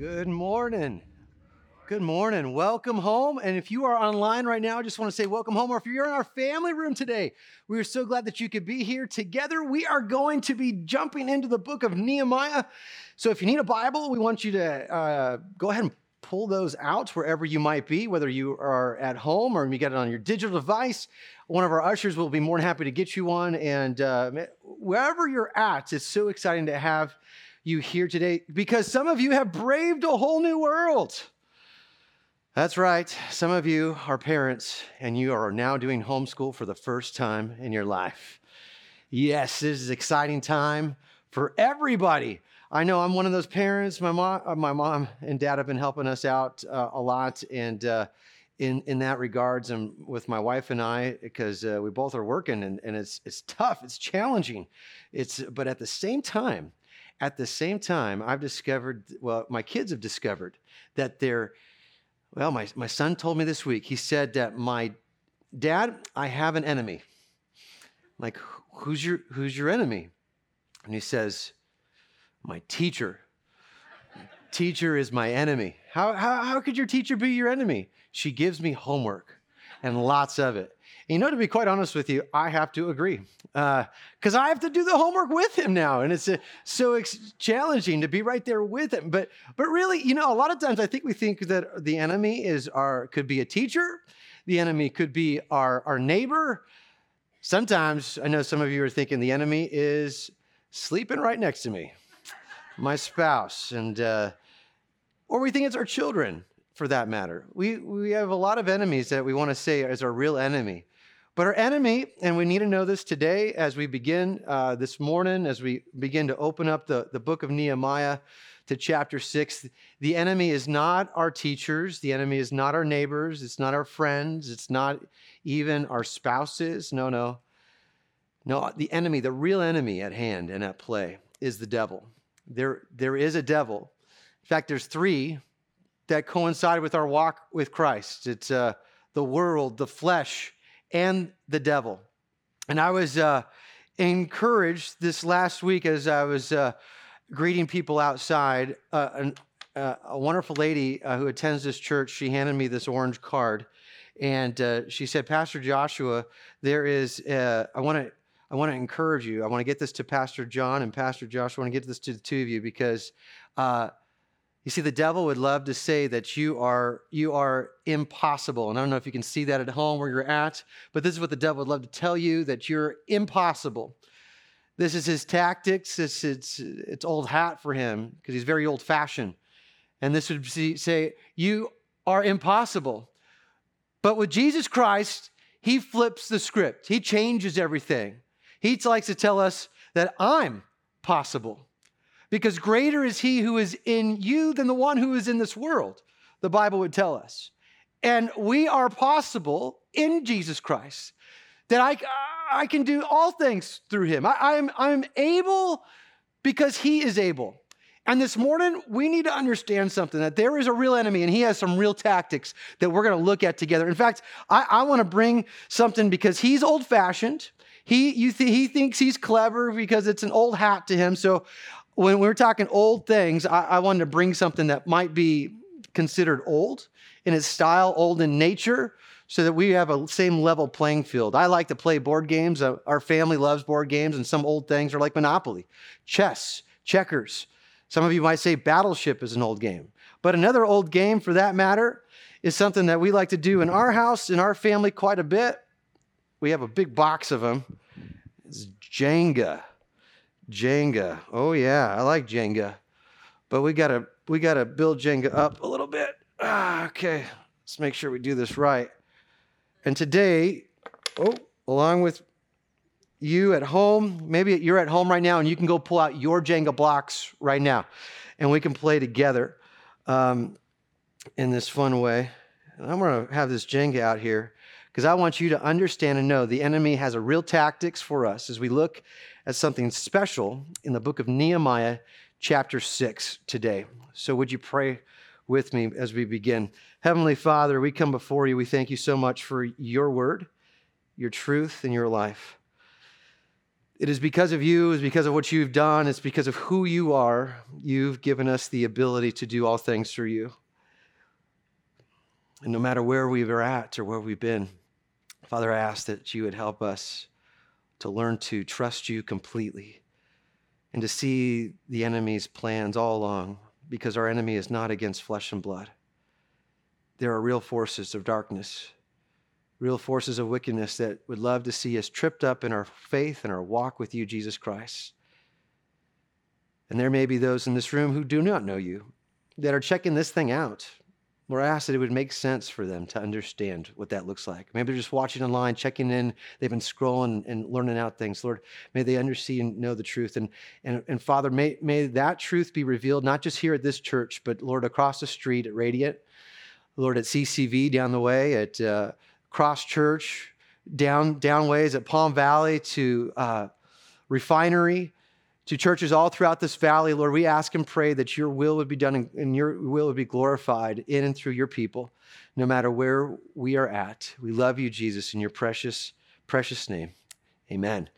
Good morning. Good morning. Welcome home. And if you are online right now, I just want to say welcome home. Or if you're in our family room today, we are so glad that you could be here together. We are going to be jumping into the book of Nehemiah. So if you need a Bible, we want you to uh, go ahead and pull those out wherever you might be, whether you are at home or you get it on your digital device. One of our ushers will be more than happy to get you one. And uh, wherever you're at, it's so exciting to have you here today because some of you have braved a whole new world. That's right. Some of you are parents and you are now doing homeschool for the first time in your life. Yes, this is an exciting time for everybody. I know I'm one of those parents. My mom, uh, my mom and dad have been helping us out uh, a lot, and uh, in in that regards, and with my wife and I, because uh, we both are working, and, and it's it's tough, it's challenging, it's but at the same time, at the same time, I've discovered, well, my kids have discovered that they're, well, my, my son told me this week, he said that my dad, I have an enemy. I'm like, who's your, who's your enemy? And he says, my teacher. teacher is my enemy. How, how, how could your teacher be your enemy? She gives me homework and lots of it you know, to be quite honest with you, I have to agree because uh, I have to do the homework with him now, and it's uh, so ex- challenging to be right there with him. But but really, you know, a lot of times I think we think that the enemy is our could be a teacher, the enemy could be our our neighbor. Sometimes I know some of you are thinking the enemy is sleeping right next to me, my spouse, and uh, or we think it's our children for that matter. We, we have a lot of enemies that we want to say as our real enemy. But our enemy, and we need to know this today as we begin uh, this morning, as we begin to open up the, the book of Nehemiah to chapter six, the enemy is not our teachers, the enemy is not our neighbors, it's not our friends, it's not even our spouses. No, no. No, the enemy, the real enemy at hand and at play is the devil. There, there is a devil. In fact, there's three that coincide with our walk with Christ. It's uh, the world, the flesh, and the devil. And I was uh, encouraged this last week as I was uh, greeting people outside. Uh, an, uh, a wonderful lady uh, who attends this church, she handed me this orange card. And she said, Pastor Joshua, there is, I want to I want to encourage you. I want to get this to Pastor John and Pastor Josh. I want to get this to the two of you because uh, you see, the devil would love to say that you are, you are impossible. And I don't know if you can see that at home where you're at, but this is what the devil would love to tell you that you're impossible. This is his tactics. It's, it's, it's old hat for him because he's very old fashioned. And this would say, You are impossible. But with Jesus Christ, he flips the script, he changes everything. He likes to tell us that I'm possible because greater is he who is in you than the one who is in this world, the Bible would tell us. And we are possible in Jesus Christ, that I, I can do all things through him. I, I'm, I'm able because he is able. And this morning, we need to understand something that there is a real enemy and he has some real tactics that we're going to look at together. In fact, I, I want to bring something because he's old fashioned. He, you th- he thinks he's clever because it's an old hat to him. So when we're talking old things, I, I wanted to bring something that might be considered old in its style, old in nature, so that we have a same level playing field. I like to play board games. Uh, our family loves board games, and some old things are like Monopoly, chess, checkers. Some of you might say Battleship is an old game. But another old game, for that matter, is something that we like to do in our house, in our family, quite a bit. We have a big box of them. It's Jenga. Jenga. Oh yeah, I like Jenga. But we gotta we gotta build Jenga up a little bit. Ah, okay. Let's make sure we do this right. And today, oh, along with you at home, maybe you're at home right now and you can go pull out your Jenga blocks right now and we can play together um, in this fun way. And I'm to have this Jenga out here because I want you to understand and know the enemy has a real tactics for us as we look something special in the book of Nehemiah, chapter 6 today. So, would you pray with me as we begin? Heavenly Father, we come before you. We thank you so much for your word, your truth, and your life. It is because of you, it's because of what you've done, it's because of who you are. You've given us the ability to do all things through you. And no matter where we are at or where we've been, Father, I ask that you would help us to learn to trust you completely and to see the enemy's plans all along because our enemy is not against flesh and blood. There are real forces of darkness, real forces of wickedness that would love to see us tripped up in our faith and our walk with you, Jesus Christ. And there may be those in this room who do not know you that are checking this thing out Lord, I ask that it would make sense for them to understand what that looks like. Maybe they're just watching online, checking in, they've been scrolling and learning out things. Lord, may they understand and know the truth. And, and, and Father, may, may that truth be revealed, not just here at this church, but Lord, across the street at Radiant, Lord, at CCV down the way, at uh, Cross Church, down, down ways at Palm Valley to uh, Refinery to churches all throughout this valley, Lord, we ask and pray that your will would be done and your will would be glorified in and through your people, no matter where we are at. We love you, Jesus, in your precious, precious name. Amen.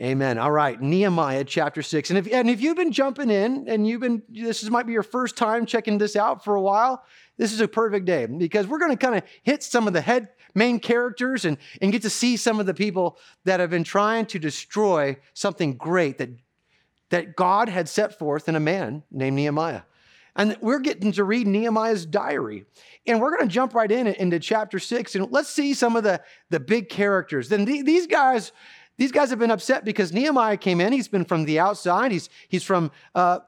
Amen. All right, Nehemiah chapter six. And if, and if you've been jumping in and you've been, this is, might be your first time checking this out for a while, this is a perfect day because we're going to kind of hit some of the head main characters and, and get to see some of the people that have been trying to destroy something great that that God had set forth in a man named Nehemiah. And we're getting to read Nehemiah's diary. And we're going to jump right in into chapter six and let's see some of the, the big characters. Then these guys, these guys have been upset because Nehemiah came in. He's been from the outside. He's, he's from uh,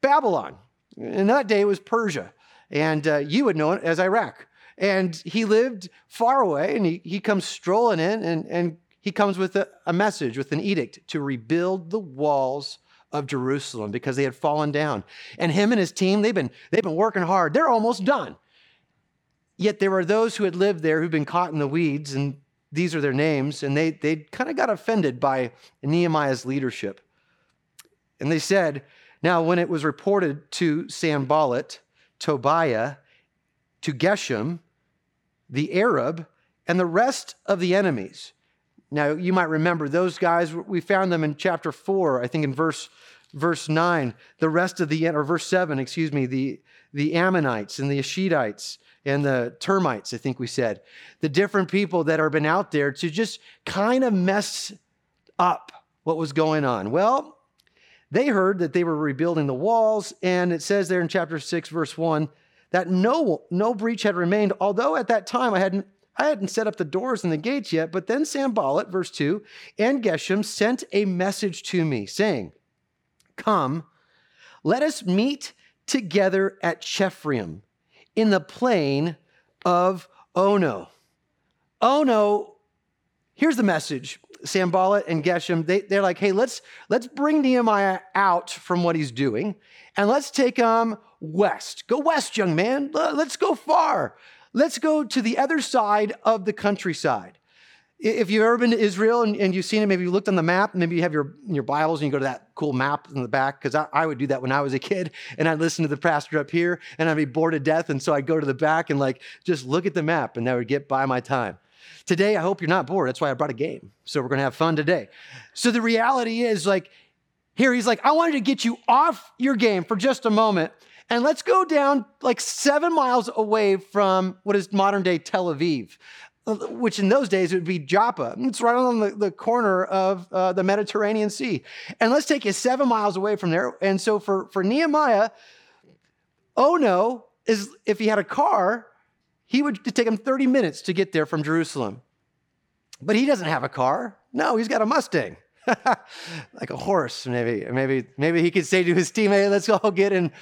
Babylon. In that day, it was Persia. And uh, you would know it as Iraq. And he lived far away and he, he comes strolling in and, and he comes with a, a message, with an edict to rebuild the walls of Jerusalem because they had fallen down. And him and his team, they've been, they've been working hard. They're almost done. Yet there were those who had lived there who'd been caught in the weeds, and these are their names, and they, they kind of got offended by Nehemiah's leadership. And they said, Now, when it was reported to Sanballat, Tobiah, to Geshem, the Arab, and the rest of the enemies, now, you might remember those guys, we found them in chapter 4, I think in verse, verse 9. The rest of the, or verse 7, excuse me, the, the Ammonites and the Ashidites and the termites, I think we said. The different people that have been out there to just kind of mess up what was going on. Well, they heard that they were rebuilding the walls, and it says there in chapter 6, verse 1, that no, no breach had remained, although at that time I hadn't I hadn't set up the doors and the gates yet, but then Sanballat, verse 2, and Geshem sent a message to me saying, Come, let us meet together at Chephirim in the plain of Ono. Ono, here's the message. Sanballat and Geshem, they, they're like, hey, let's, let's bring Nehemiah out from what he's doing and let's take him west. Go west, young man. Let's go far. Let's go to the other side of the countryside. If you've ever been to Israel and, and you've seen it, maybe you looked on the map, maybe you have your, your Bibles and you go to that cool map in the back, because I, I, would do that when I was a kid. And I'd listen to the pastor up here and I'd be bored to death. And so I'd go to the back and like just look at the map and that would get by my time. Today, I hope you're not bored. That's why I brought a game. So we're going to have fun today. So the reality is like, here he's like, I wanted to get you off your game for just a moment and let's go down like seven miles away from what is modern day Tel Aviv, which in those days would be Joppa. It's right on the, the corner of uh, the Mediterranean Sea. And let's take you seven miles away from there. And so for, for Nehemiah, Ono is if he had a car, he would take him 30 minutes to get there from Jerusalem. But he doesn't have a car. No, he's got a Mustang. like a horse, maybe. Maybe maybe he could say to his teammate, "Let's all get in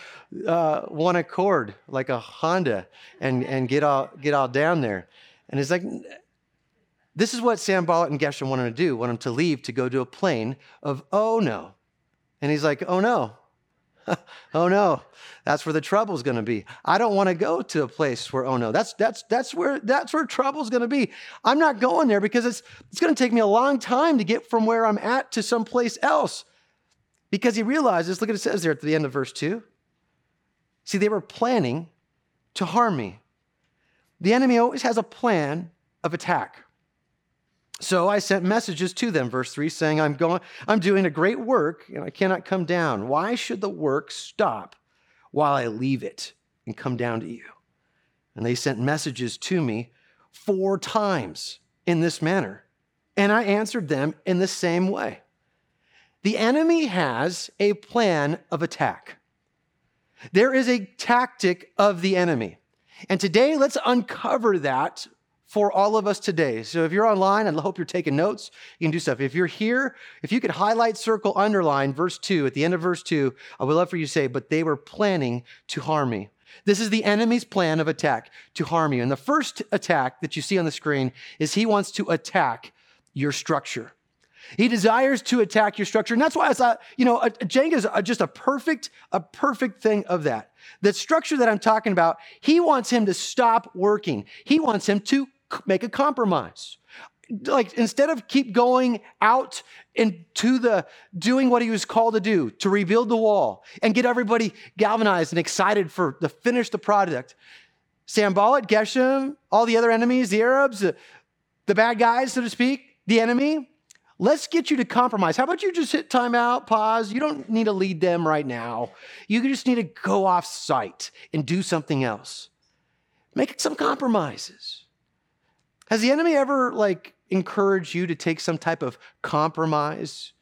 uh, one accord, like a Honda, and and get all get all down there." And he's like, "This is what Sam Sanballat and Geshem wanted to do. Want him to leave to go to a plain of oh no." And he's like, "Oh no, oh no, that's where the trouble's going to be. I don't want to go to a place where oh no, that's that's that's where that's where trouble's going to be. I'm not going there because it's it's going to take me a long time to get from where I'm at to someplace else. Because he realizes, look at it says there at the end of verse 2. See, they were planning to harm me. The enemy always has a plan of attack. So I sent messages to them, verse 3, saying, I'm going, I'm doing a great work, and I cannot come down. Why should the work stop while I leave it and come down to you? And they sent messages to me four times in this manner. And I answered them in the same way. The enemy has a plan of attack. There is a tactic of the enemy. And today, let's uncover that for all of us today. So if you're online, I hope you're taking notes. You can do stuff. If you're here, if you could highlight, circle, underline verse 2, at the end of verse 2, I would love for you to say, but they were planning to harm me. This is the enemy's plan of attack to harm you. And the first attack that you see on the screen is he wants to attack your structure. He desires to attack your structure. And that's why I thought, you know, Jenga is just a perfect, a perfect thing of that. The structure that I'm talking about, he wants him to stop working. He wants him to make a compromise. Like instead of keep going out into the doing what he was called to do, to rebuild the wall and get everybody galvanized and excited for the finish the product. Sanballat, Geshem, all the other enemies, the Arabs, the, the bad guys, so to speak, the enemy, Let's get you to compromise. How about you just hit timeout, pause? You don't need to lead them right now. You just need to go off site and do something else. Make some compromises. Has the enemy ever like encouraged you to take some type of compromise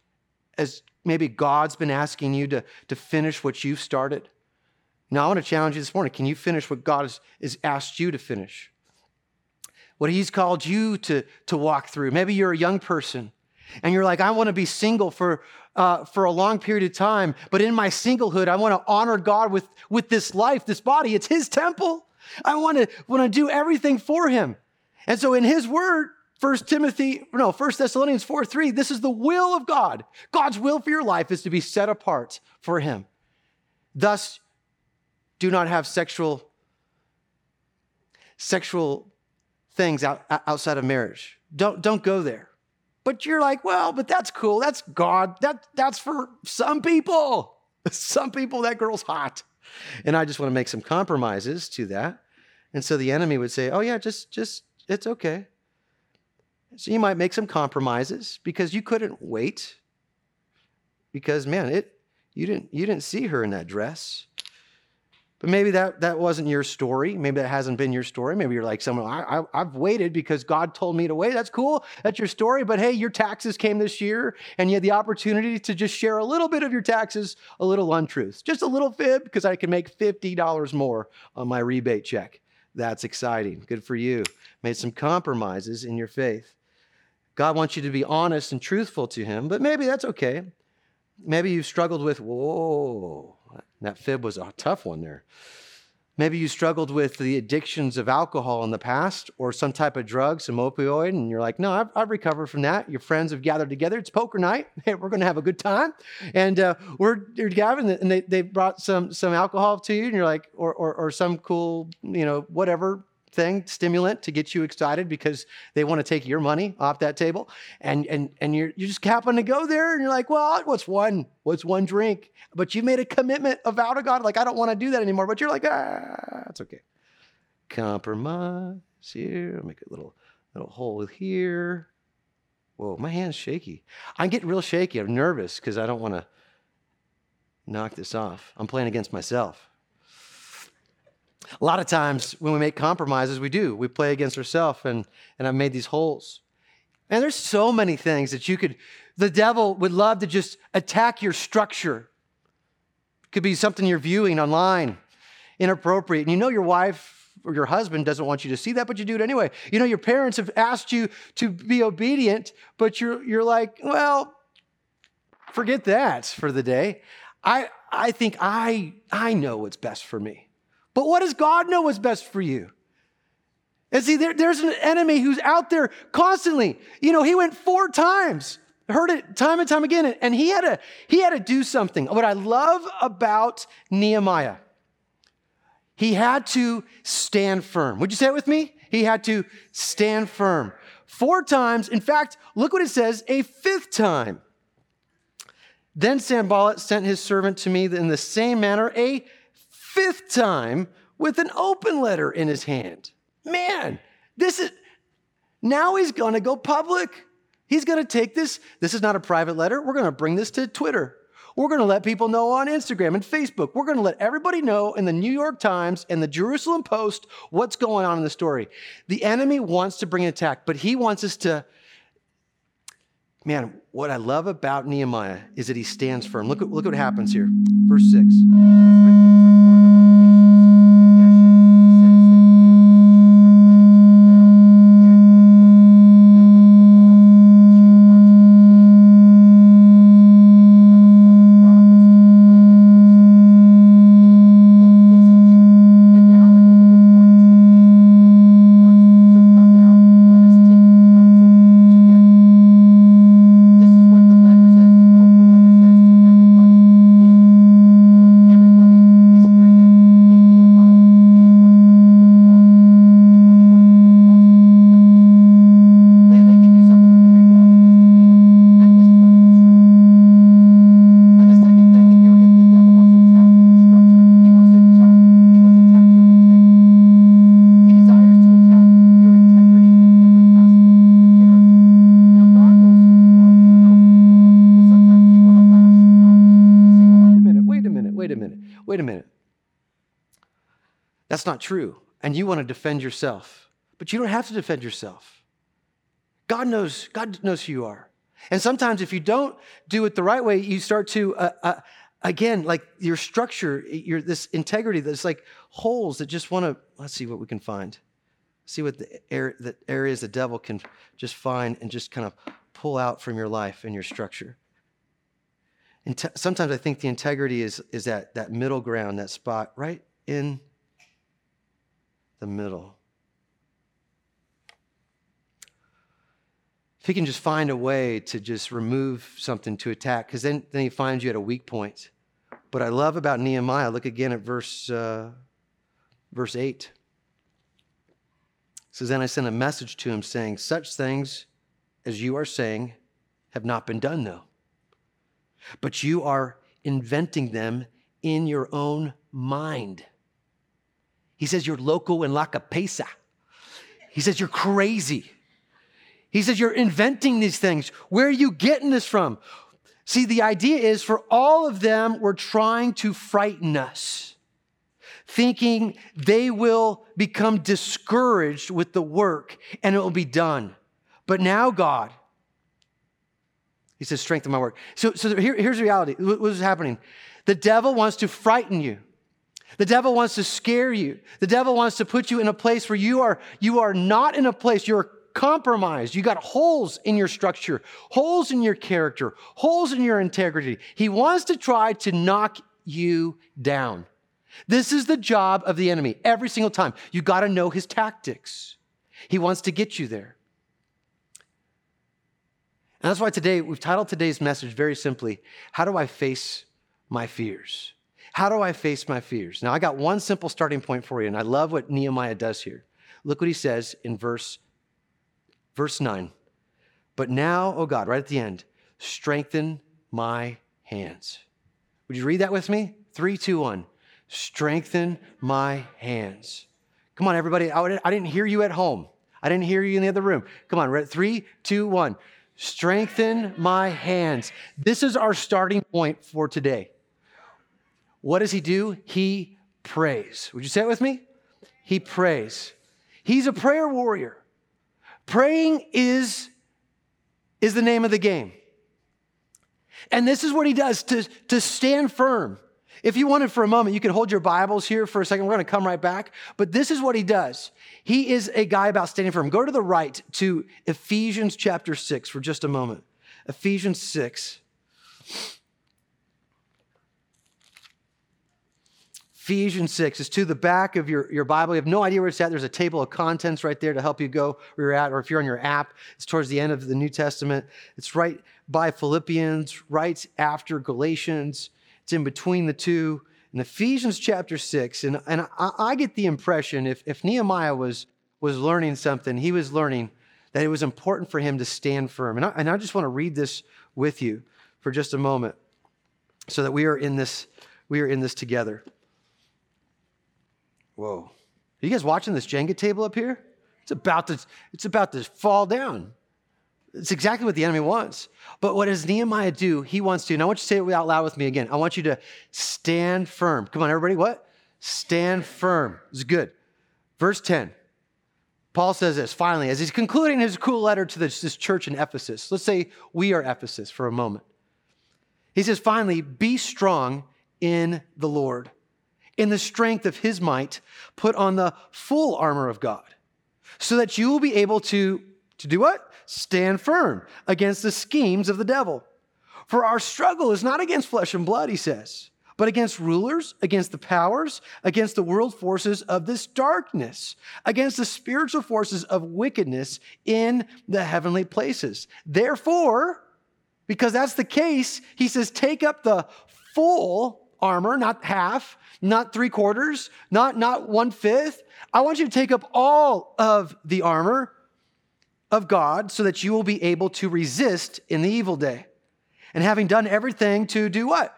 as maybe God's been asking you to, to finish what you've started? Now, I want to challenge you this morning. Can you finish what God has, has asked you to finish? What He's called you to, to walk through? Maybe you're a young person and you're like, I want to be single for, uh, for a long period of time, but in my singlehood, I want to honor God with, with this life, this body. It's His temple. I want to, want to do everything for Him. And so in His word, First Timothy, no, First Thessalonians 4 3, this is the will of God. God's will for your life is to be set apart for Him. Thus, do not have sexual sexual things out, outside of marriage. Don't, don't go there. But you're like, well, but that's cool. That's God. That, that's for some people. Some people, that girl's hot. And I just want to make some compromises to that. And so the enemy would say, oh, yeah, just, just, it's okay. So you might make some compromises because you couldn't wait. Because, man, it, you didn't, you didn't see her in that dress. But maybe that, that wasn't your story. Maybe that hasn't been your story. Maybe you're like someone, I, I, have waited because God told me to wait. That's cool. That's your story. But hey, your taxes came this year and you had the opportunity to just share a little bit of your taxes, a little untruth, just a little fib because I can make $50 more on my rebate check. That's exciting. Good for you. Made some compromises in your faith. God wants you to be honest and truthful to Him, but maybe that's okay. Maybe you've struggled with, whoa, that fib was a tough one there. Maybe you struggled with the addictions of alcohol in the past or some type of drug, some opioid, and you're like, no, I've, I've recovered from that. Your friends have gathered together. It's poker night. Hey, we're going to have a good time. And uh, we're you're gathering, and they, they brought some, some alcohol to you, and you're like, or, or, or some cool, you know, whatever thing, stimulant to get you excited because they want to take your money off that table. And and and you're you just happen to go there and you're like, well, what's one? What's one drink? But you made a commitment, a vow to God, like I don't want to do that anymore. But you're like, ah, it's okay. Compromise here. Make a little little hole here. Whoa, my hand's shaky. I'm getting real shaky. I'm nervous because I don't want to knock this off. I'm playing against myself. A lot of times when we make compromises, we do. We play against ourselves, and, and I've made these holes. And there's so many things that you could, the devil would love to just attack your structure. It could be something you're viewing online, inappropriate. And you know your wife or your husband doesn't want you to see that, but you do it anyway. You know, your parents have asked you to be obedient, but you're, you're like, well, forget that for the day. I, I think I, I know what's best for me. But what does God know is best for you? And see, there, there's an enemy who's out there constantly. You know, he went four times, heard it time and time again, and he had to, he had to do something. What I love about Nehemiah, he had to stand firm. Would you say it with me? He had to stand firm. Four times. In fact, look what it says a fifth time. Then Sanballat sent his servant to me in the same manner a fifth time with an open letter in his hand. Man, this is now he's going to go public. He's going to take this. This is not a private letter. We're going to bring this to Twitter. We're going to let people know on Instagram and Facebook. We're going to let everybody know in the New York Times and the Jerusalem Post what's going on in the story. The enemy wants to bring an attack, but he wants us to. Man, what I love about Nehemiah is that he stands firm. Look, at, look what happens here. Verse 6. That's not true. And you want to defend yourself. But you don't have to defend yourself. God knows, God knows who you are. And sometimes if you don't do it the right way, you start to, uh, uh, again, like your structure, your, this integrity, that's like holes that just want to, let's see what we can find. See what the, air, the areas the devil can just find and just kind of pull out from your life and your structure. Sometimes I think the integrity is, is that, that middle ground, that spot right in the middle. If he can just find a way to just remove something to attack, because then, then he finds you at a weak point. But I love about Nehemiah, look again at verse, uh, verse 8. It says, Then I sent a message to him saying, Such things as you are saying have not been done, though. But you are inventing them in your own mind. He says, You're loco and la cabeza. He says, You're crazy. He says, You're inventing these things. Where are you getting this from? See, the idea is for all of them were trying to frighten us, thinking they will become discouraged with the work and it will be done. But now, God, He says, strengthen my work. So, so here, here's the reality. What is happening? The devil wants to frighten you. The devil wants to scare you. The devil wants to put you in a place where you are, you are not in a place, you're compromised. You got holes in your structure, holes in your character, holes in your integrity. He wants to try to knock you down. This is the job of the enemy every single time. You got to know his tactics. He wants to get you there. And that's why today we've titled today's message very simply How do I face my fears? How do I face my fears? Now, I got one simple starting point for you, and I love what Nehemiah does here. Look what he says in verse, verse 9. But now, oh God, right at the end, strengthen my hands. Would you read that with me? Three, two, one. Strengthen my hands. Come on, everybody. I didn't hear you at home. I didn't hear you in the other room. Come on? Three, two, one. Strengthen my hands. This is our starting point for today. What does he do? He prays. Would you say it with me? He prays. He's a prayer warrior. Praying is, is the name of the game. And this is what he does to, to stand firm. If you wanted for a moment, you could hold your Bibles here for a second. We're going to come right back. But this is what he does. He is a guy about standing firm. Go to the right to Ephesians chapter 6 for just a moment. Ephesians 6. Ephesians 6 is to the back of your, your Bible. You have no idea where it's at. There's a table of contents right there to help you go where you're at. Or if you're on your app, it's towards the end of the New Testament. It's right by Philippians, right after Galatians. It's in between the two. In Ephesians chapter 6, and, and I, I get the impression if, if Nehemiah was, was learning something, he was learning that it was important for him to stand firm. And I, and I just want to read this with you for just a moment so that we are in this, we are in this together. Whoa. Are you guys watching this Jenga table up here? It's about to, it's about to fall down. It's exactly what the enemy wants. But what does Nehemiah do? He wants to, and I want you to say it out loud with me again. I want you to stand firm. Come on, everybody, what? Stand firm. It's good. Verse 10. Paul says this finally, as he's concluding his cool letter to this, this church in Ephesus. Let's say we are Ephesus for a moment. He says, finally, be strong in the Lord. In the strength of his might, put on the full armor of God, so that you will be able to, to do what? Stand firm against the schemes of the devil. For our struggle is not against flesh and blood, he says, but against rulers, against the powers, against the world forces of this darkness, against the spiritual forces of wickedness in the heavenly places. Therefore, because that's the case, he says, take up the full armor, not half, not three quarters, not, not one fifth. I want you to take up all of the armor of God so that you will be able to resist in the evil day. And having done everything to do what?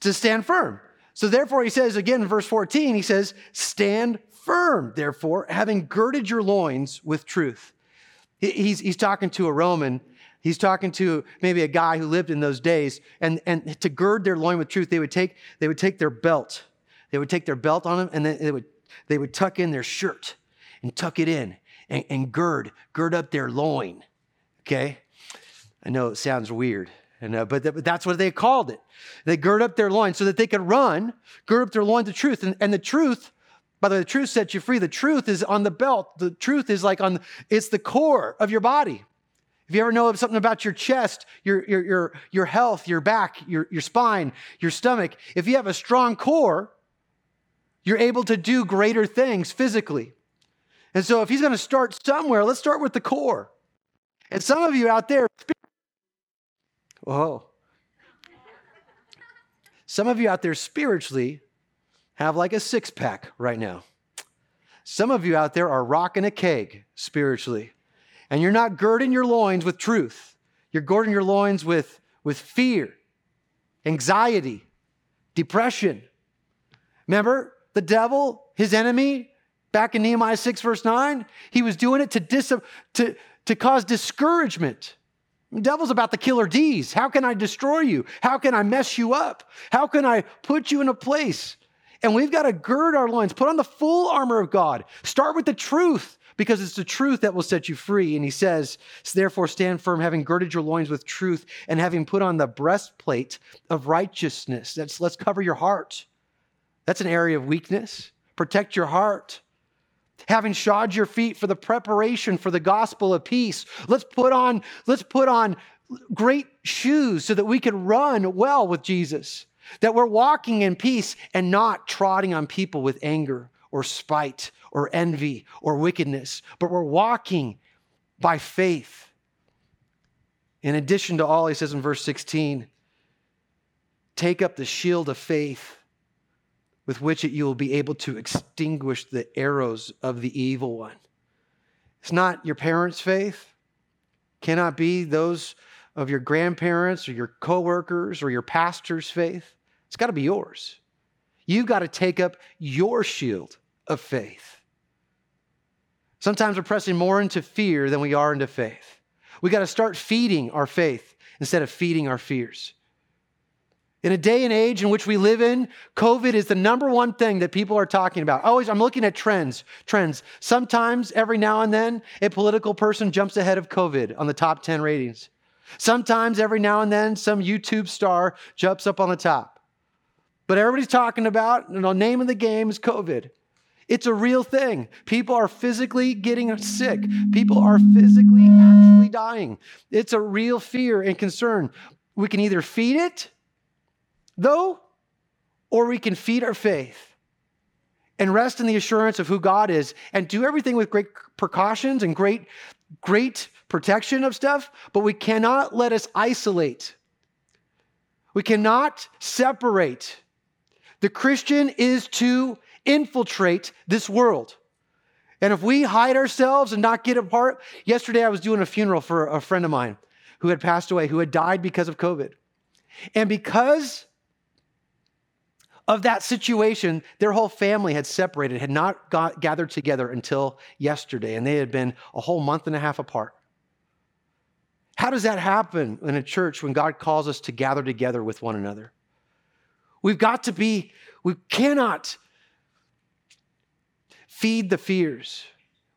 To stand firm. So therefore, he says again in verse 14, he says, Stand firm, therefore, having girded your loins with truth. He's, he's talking to a Roman He's talking to maybe a guy who lived in those days, and, and to gird their loin with truth, they would take, they would take their belt. They would take their belt on them, and then they would, they would tuck in their shirt and tuck it in and, and gird, gird up their loin. Okay? I know it sounds weird, and, uh, but, th- but that's what they called it. They gird up their loin so that they could run, gird up their loin to truth. And, and the truth, by the way, the truth sets you free. The truth is on the belt. The truth is like on, it's the core of your body. If you ever know of something about your chest, your, your, your, your health, your back, your, your spine, your stomach, if you have a strong core, you're able to do greater things physically. And so if he's going to start somewhere, let's start with the core. And some of you out there, whoa. Some of you out there spiritually have like a six pack right now. Some of you out there are rocking a keg spiritually and you're not girding your loins with truth. You're girding your loins with, with fear, anxiety, depression. Remember, the devil, his enemy, back in Nehemiah 6, verse 9, he was doing it to, dis- to, to cause discouragement. The devil's about the killer D's. How can I destroy you? How can I mess you up? How can I put you in a place? And we've got to gird our loins, put on the full armor of God. Start with the truth because it's the truth that will set you free. And he says, Therefore, stand firm, having girded your loins with truth and having put on the breastplate of righteousness. That's let's cover your heart. That's an area of weakness. Protect your heart. Having shod your feet for the preparation for the gospel of peace. Let's put on, let's put on great shoes so that we can run well with Jesus. That we're walking in peace and not trotting on people with anger or spite or envy or wickedness, but we're walking by faith. In addition to all, he says in verse 16, take up the shield of faith with which it you will be able to extinguish the arrows of the evil one. It's not your parents' faith, cannot be those of your grandparents or your coworkers or your pastor's faith. It's got to be yours. You've got to take up your shield of faith. Sometimes we're pressing more into fear than we are into faith. We got to start feeding our faith instead of feeding our fears. In a day and age in which we live in, COVID is the number one thing that people are talking about. Always, I'm looking at trends. Trends. Sometimes, every now and then, a political person jumps ahead of COVID on the top 10 ratings. Sometimes, every now and then, some YouTube star jumps up on the top. But everybody's talking about, the name of the game is COVID. It's a real thing. People are physically getting sick. People are physically actually dying. It's a real fear and concern. We can either feed it, though, or we can feed our faith and rest in the assurance of who God is and do everything with great precautions and great, great protection of stuff, but we cannot let us isolate. We cannot separate. The Christian is to infiltrate this world. And if we hide ourselves and not get apart, yesterday I was doing a funeral for a friend of mine who had passed away, who had died because of COVID. And because of that situation, their whole family had separated, had not got, gathered together until yesterday, and they had been a whole month and a half apart. How does that happen in a church when God calls us to gather together with one another? We've got to be, we cannot feed the fears.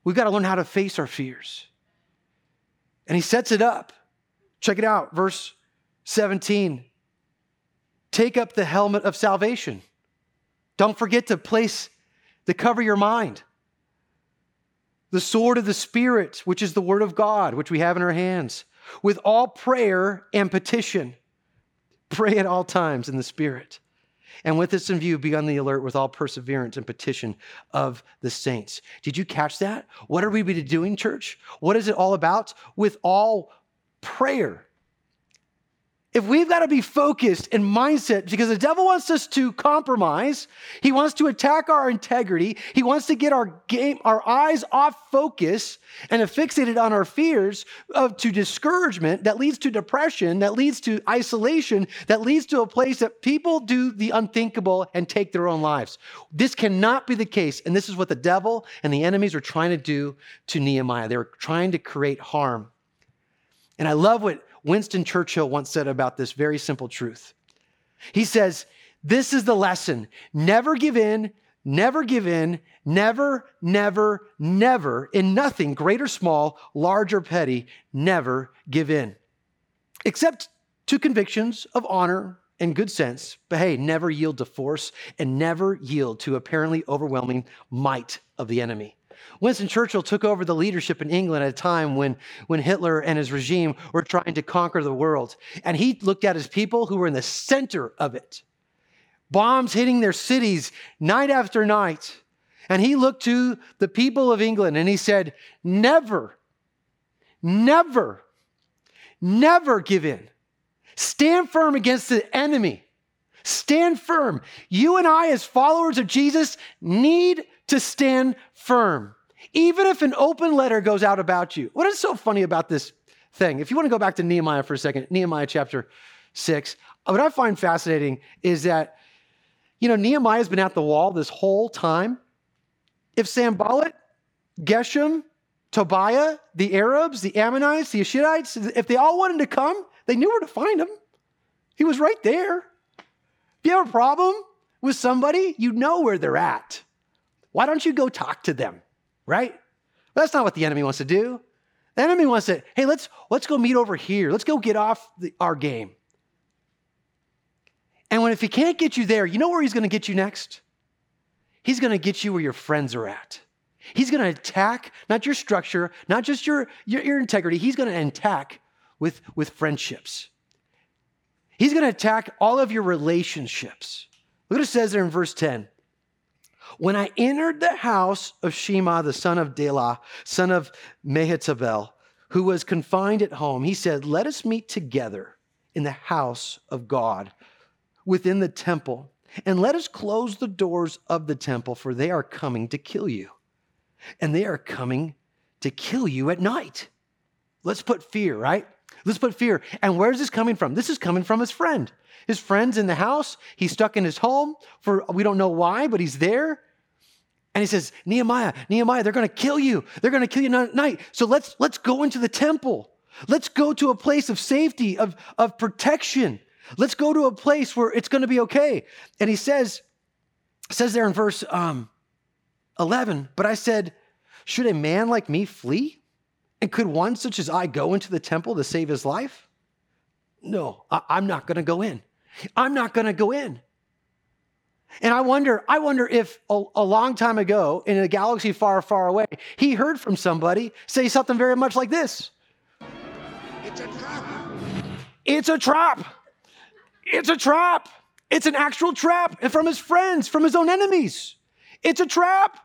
We've got to learn how to face our fears. And he sets it up. Check it out, verse 17. Take up the helmet of salvation. Don't forget to place to cover your mind. The sword of the Spirit, which is the word of God, which we have in our hands, with all prayer and petition. Pray at all times in the Spirit. And with this in view, be on the alert with all perseverance and petition of the saints. Did you catch that? What are we doing, church? What is it all about? With all prayer if we've got to be focused in mindset because the devil wants us to compromise he wants to attack our integrity he wants to get our game our eyes off focus and fixated on our fears of to discouragement that leads to depression that leads to isolation that leads to a place that people do the unthinkable and take their own lives. This cannot be the case and this is what the devil and the enemies are trying to do to nehemiah. They're trying to create harm. And i love what Winston Churchill once said about this very simple truth. He says, This is the lesson never give in, never give in, never, never, never, in nothing, great or small, large or petty, never give in. Except to convictions of honor and good sense, but hey, never yield to force and never yield to apparently overwhelming might of the enemy. Winston Churchill took over the leadership in England at a time when, when Hitler and his regime were trying to conquer the world. And he looked at his people who were in the center of it. Bombs hitting their cities night after night. And he looked to the people of England and he said, Never, never, never give in. Stand firm against the enemy. Stand firm. You and I, as followers of Jesus, need to stand firm. Even if an open letter goes out about you. What is so funny about this thing? If you want to go back to Nehemiah for a second, Nehemiah chapter six, uh, what I find fascinating is that, you know, Nehemiah's been at the wall this whole time. If Sanballat, Geshem, Tobiah, the Arabs, the Ammonites, the Ashidites, if they all wanted to come, they knew where to find him. He was right there. If you have a problem with somebody, you know where they're at. Why don't you go talk to them? right? That's not what the enemy wants to do. The enemy wants to, hey, let's let's go meet over here. Let's go get off the, our game. And when if he can't get you there, you know where he's going to get you next? He's going to get you where your friends are at. He's going to attack not your structure, not just your, your, your integrity. He's going to attack with, with friendships. He's going to attack all of your relationships. Look what it says there in verse 10. When I entered the house of Shema, the son of Delah, son of Mehetabel, who was confined at home, he said, Let us meet together in the house of God within the temple, and let us close the doors of the temple, for they are coming to kill you. And they are coming to kill you at night. Let's put fear, right? Let's put fear. And where's this coming from? This is coming from his friend. His friend's in the house. He's stuck in his home for we don't know why, but he's there. And he says, Nehemiah, Nehemiah, they're going to kill you. They're going to kill you at night. So let's let's go into the temple. Let's go to a place of safety, of, of protection. Let's go to a place where it's going to be okay. And he says, says there in verse um, 11, but I said, should a man like me flee? And could one such as I go into the temple to save his life? No, I, I'm not going to go in. I'm not going to go in. And I wonder, I wonder if a, a, long time ago in a galaxy far, far away, he heard from somebody say something very much like this. It's a trap. It's a trap. It's a trap. It's an actual trap. And from his friends, from his own enemies. It's a trap.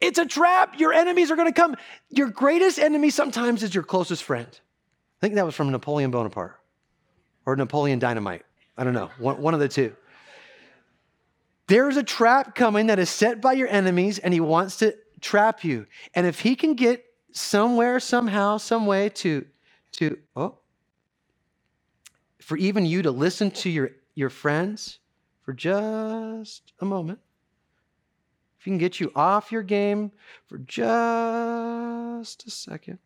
It's a trap. Your enemies are going to come. Your greatest enemy sometimes is your closest friend. I think that was from Napoleon Bonaparte or Napoleon Dynamite. I don't know, one, one of the two. There's a trap coming that is set by your enemies, and he wants to trap you. And if he can get somewhere, somehow, some way to, to oh, for even you to listen to your, your friends for just a moment, if he can get you off your game for just a second,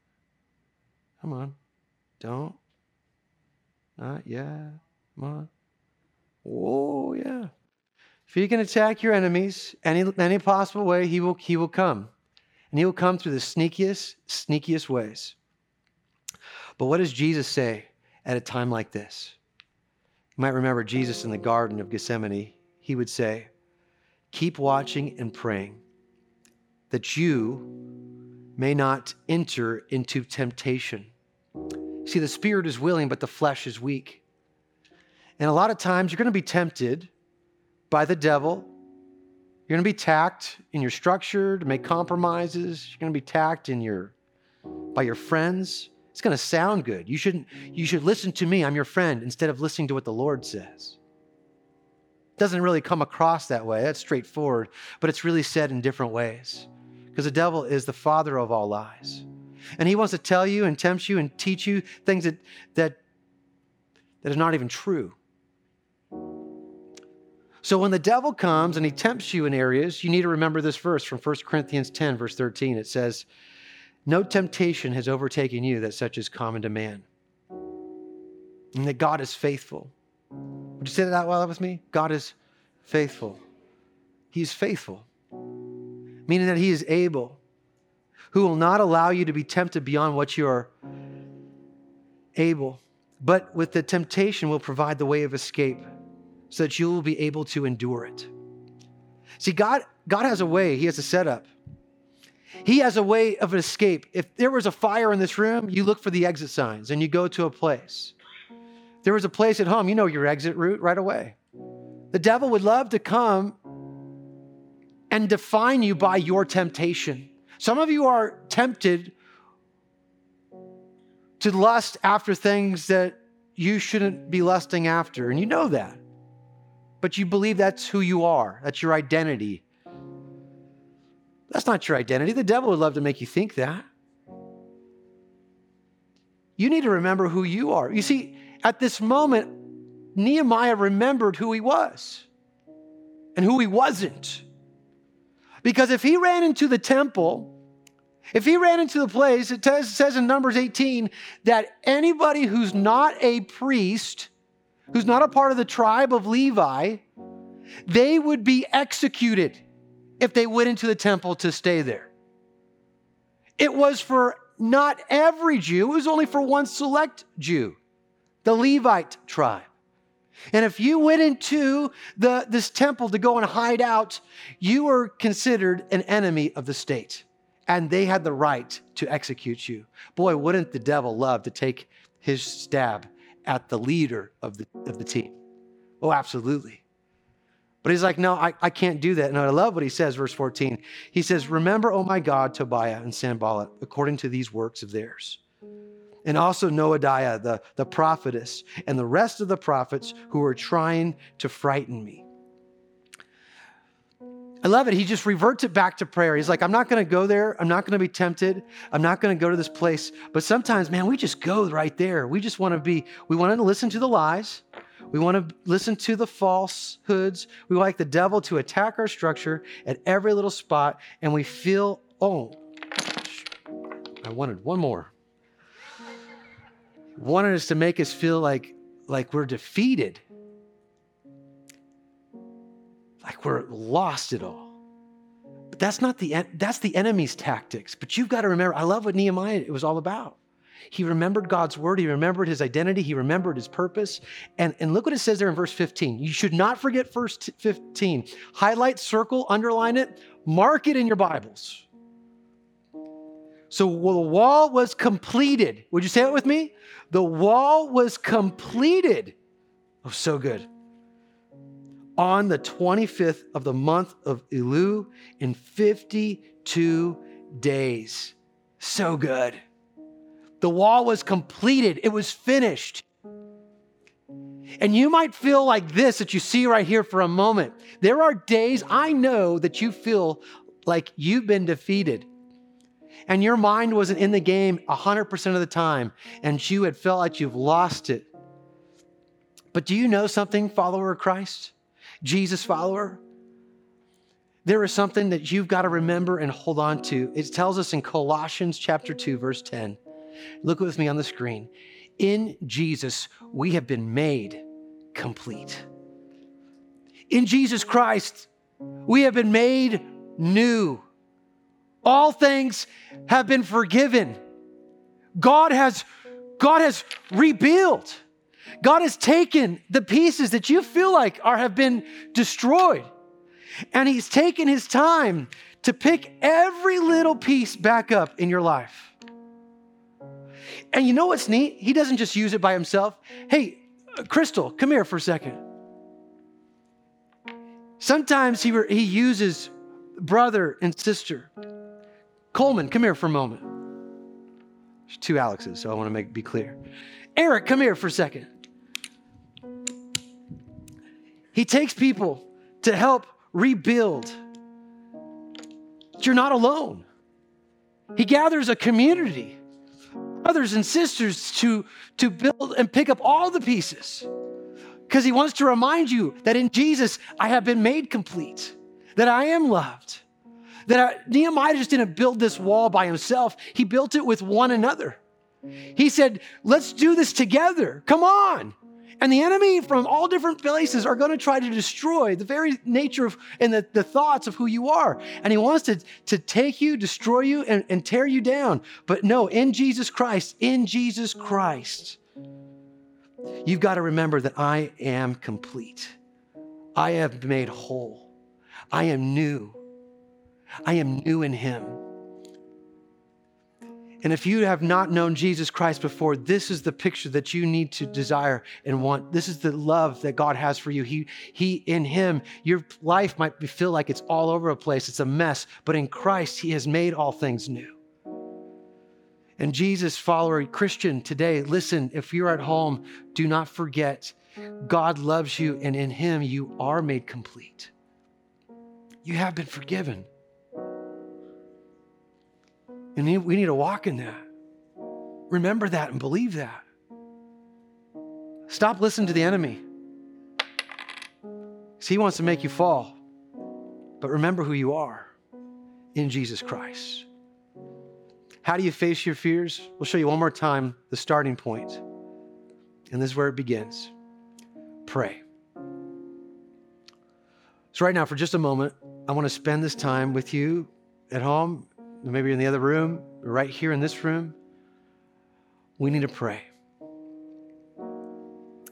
Come on. Don't. Not yet. On. Oh, yeah. If he can attack your enemies any, any possible way, he will, he will come. And he will come through the sneakiest, sneakiest ways. But what does Jesus say at a time like this? You might remember Jesus in the Garden of Gethsemane. He would say, Keep watching and praying that you may not enter into temptation. See, the spirit is willing, but the flesh is weak. And a lot of times you're going to be tempted by the devil. You're going to be tacked in your structure to make compromises. You're going to be tacked in your by your friends. It's going to sound good. You shouldn't you should listen to me. I'm your friend instead of listening to what the Lord says. It doesn't really come across that way. That's straightforward, but it's really said in different ways. Because the devil is the father of all lies. And he wants to tell you and tempt you and teach you things that that that is not even true. So when the devil comes and he tempts you in areas, you need to remember this verse from 1 Corinthians 10, verse 13. It says, No temptation has overtaken you that such is common to man. And that God is faithful. Would you say that out loud with me? God is faithful. He's faithful, meaning that He is able, who will not allow you to be tempted beyond what you are able, but with the temptation will provide the way of escape so that you will be able to endure it. See, God, God has a way, He has a setup. He has a way of escape. If there was a fire in this room, you look for the exit signs and you go to a place. If there was a place at home, you know your exit route right away. The devil would love to come and define you by your temptation. Some of you are tempted to lust after things that you shouldn't be lusting after, and you know that but you believe that's who you are, that's your identity. That's not your identity. The devil would love to make you think that. You need to remember who you are. You see, at this moment, Nehemiah remembered who he was and who he wasn't. Because if he ran into the temple, if he ran into the place, it says in Numbers 18 that anybody who's not a priest who's not a part of the tribe of Levi, they would be executed if they went into the temple to stay there. It was for not every Jew, it was only for one select Jew, the Levite tribe. And if you went into the, this temple to go and hide out, you were considered an enemy of the state. And they had the right to execute you. Boy, wouldn't the devil love to take his stab at the leader of the, of the team. Oh, absolutely. But he's like, no, I, I can't do that. And I love what he says, verse 14. He says, Remember, oh my God, Tobiah and Sanballat, according to these works of theirs. And also Noadiah, the, the prophetess, and the rest of the prophets who were trying to frighten me. I love it. He just reverts it back to prayer. He's like, I'm not going to go there. I'm not going to be tempted. I'm not going to go to this place. But sometimes, man, we just go right there. We just want to be, we want to listen to the lies. We want to listen to the falsehoods. We like the devil to attack our structure at every little spot. And we feel, oh, I wanted one more. Wanted us to make us feel like, like we're defeated like we're lost at all. But that's not the that's the enemy's tactics. But you've got to remember, I love what Nehemiah it was all about. He remembered God's word, he remembered his identity, he remembered his purpose. And, and look what it says there in verse 15. You should not forget verse 15. Highlight, circle, underline it, mark it in your Bibles. So the wall was completed. Would you say it with me? The wall was completed. Oh, so good on the 25th of the month of Elul in 52 days. So good. The wall was completed, it was finished. And you might feel like this that you see right here for a moment. There are days I know that you feel like you've been defeated and your mind wasn't in the game 100% of the time and you had felt like you've lost it. But do you know something, follower of Christ? Jesus follower, there is something that you've got to remember and hold on to. It tells us in Colossians chapter 2 verse 10 Look with me on the screen. In Jesus, we have been made complete. In Jesus Christ, we have been made new. All things have been forgiven. God has, God has rebuilt. God has taken the pieces that you feel like are have been destroyed. And he's taken his time to pick every little piece back up in your life. And you know what's neat? He doesn't just use it by himself. Hey, Crystal, come here for a second. Sometimes he, he uses brother and sister. Coleman, come here for a moment. There's two Alexes, so I want to make be clear. Eric, come here for a second. He takes people to help rebuild. You're not alone. He gathers a community, brothers and sisters, to, to build and pick up all the pieces. Because he wants to remind you that in Jesus, I have been made complete, that I am loved. That Nehemiah just didn't build this wall by himself, he built it with one another. He said, Let's do this together. Come on. And the enemy from all different places are going to try to destroy the very nature of and the, the thoughts of who you are. And he wants to, to take you, destroy you, and, and tear you down. But no, in Jesus Christ, in Jesus Christ, you've got to remember that I am complete. I have made whole. I am new. I am new in him. And if you have not known Jesus Christ before, this is the picture that you need to desire and want. This is the love that God has for you. He, he in Him, your life might feel like it's all over a place, it's a mess, but in Christ, He has made all things new. And Jesus, follower, Christian, today, listen, if you're at home, do not forget God loves you, and in Him, you are made complete. You have been forgiven. And we need to walk in that. Remember that and believe that. Stop listening to the enemy. Because he wants to make you fall. But remember who you are in Jesus Christ. How do you face your fears? We'll show you one more time the starting point. And this is where it begins pray. So, right now, for just a moment, I want to spend this time with you at home maybe you're in the other room, right here in this room, we need to pray.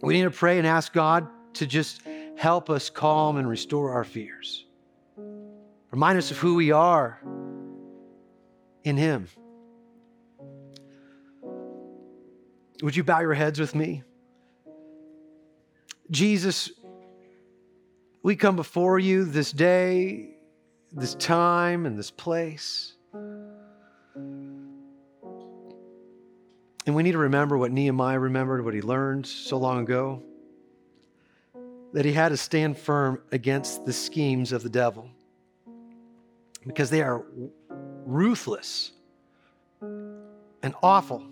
We need to pray and ask God to just help us calm and restore our fears. Remind us of who we are in Him. Would you bow your heads with me? Jesus, we come before you this day, this time, and this place. And we need to remember what Nehemiah remembered, what he learned so long ago that he had to stand firm against the schemes of the devil because they are ruthless and awful.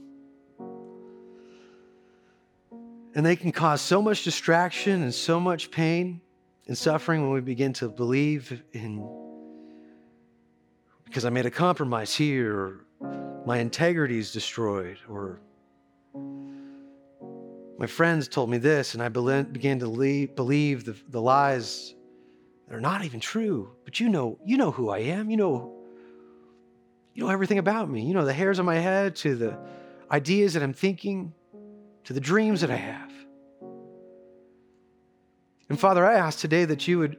And they can cause so much distraction and so much pain and suffering when we begin to believe in because I made a compromise here, my integrity is destroyed, or my friends told me this, and I began to believe the, the lies that are not even true. But you know, you know who I am. You know, you know everything about me. You know the hairs on my head to the ideas that I'm thinking, to the dreams that I have. And Father, I ask today that you would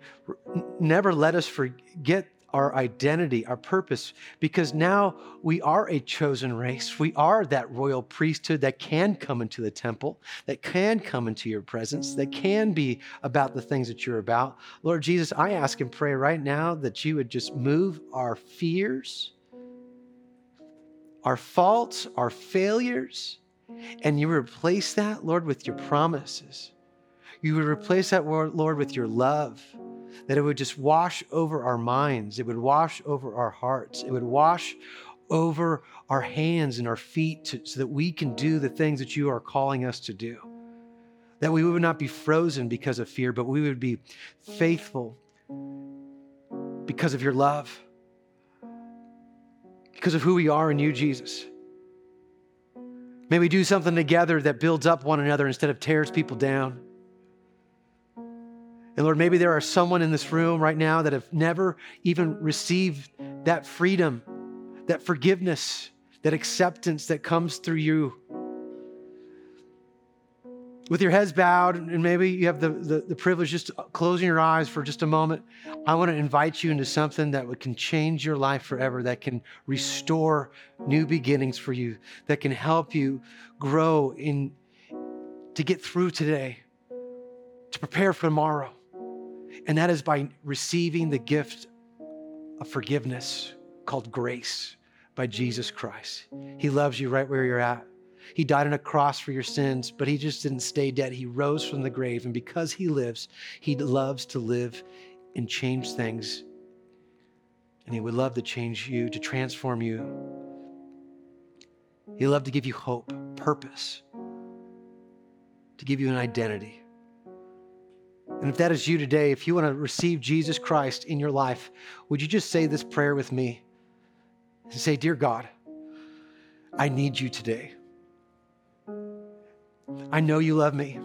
never let us forget our identity, our purpose, because now we are a chosen race. We are that royal priesthood that can come into the temple, that can come into your presence, that can be about the things that you're about. Lord Jesus, I ask and pray right now that you would just move our fears, our faults, our failures, and you replace that, Lord, with your promises. You would replace that, Lord, with your love that it would just wash over our minds, it would wash over our hearts, it would wash over our hands and our feet to, so that we can do the things that you are calling us to do. That we would not be frozen because of fear, but we would be faithful because of your love, because of who we are in you, Jesus. May we do something together that builds up one another instead of tears people down. And Lord, maybe there are someone in this room right now that have never even received that freedom, that forgiveness, that acceptance that comes through you. With your heads bowed, and maybe you have the, the, the privilege just closing your eyes for just a moment, I want to invite you into something that can change your life forever, that can restore new beginnings for you, that can help you grow in to get through today, to prepare for tomorrow. And that is by receiving the gift of forgiveness called grace by Jesus Christ. He loves you right where you're at. He died on a cross for your sins, but he just didn't stay dead. He rose from the grave. And because he lives, he loves to live and change things. And he would love to change you, to transform you. He'd love to give you hope, purpose, to give you an identity. And if that is you today, if you want to receive Jesus Christ in your life, would you just say this prayer with me? And say, Dear God, I need you today. I know you love me.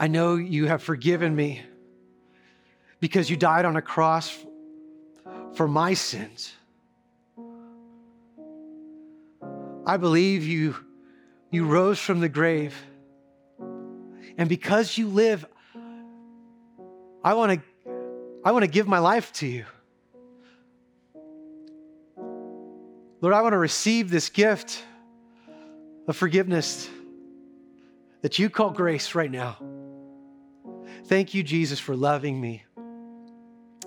I know you have forgiven me because you died on a cross for my sins. I believe you, you rose from the grave and because you live, I want to I want to give my life to you. Lord, I want to receive this gift of forgiveness that you call grace right now. Thank you, Jesus, for loving me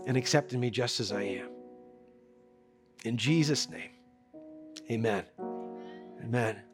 and accepting me just as I am. In Jesus' name, amen. Amen.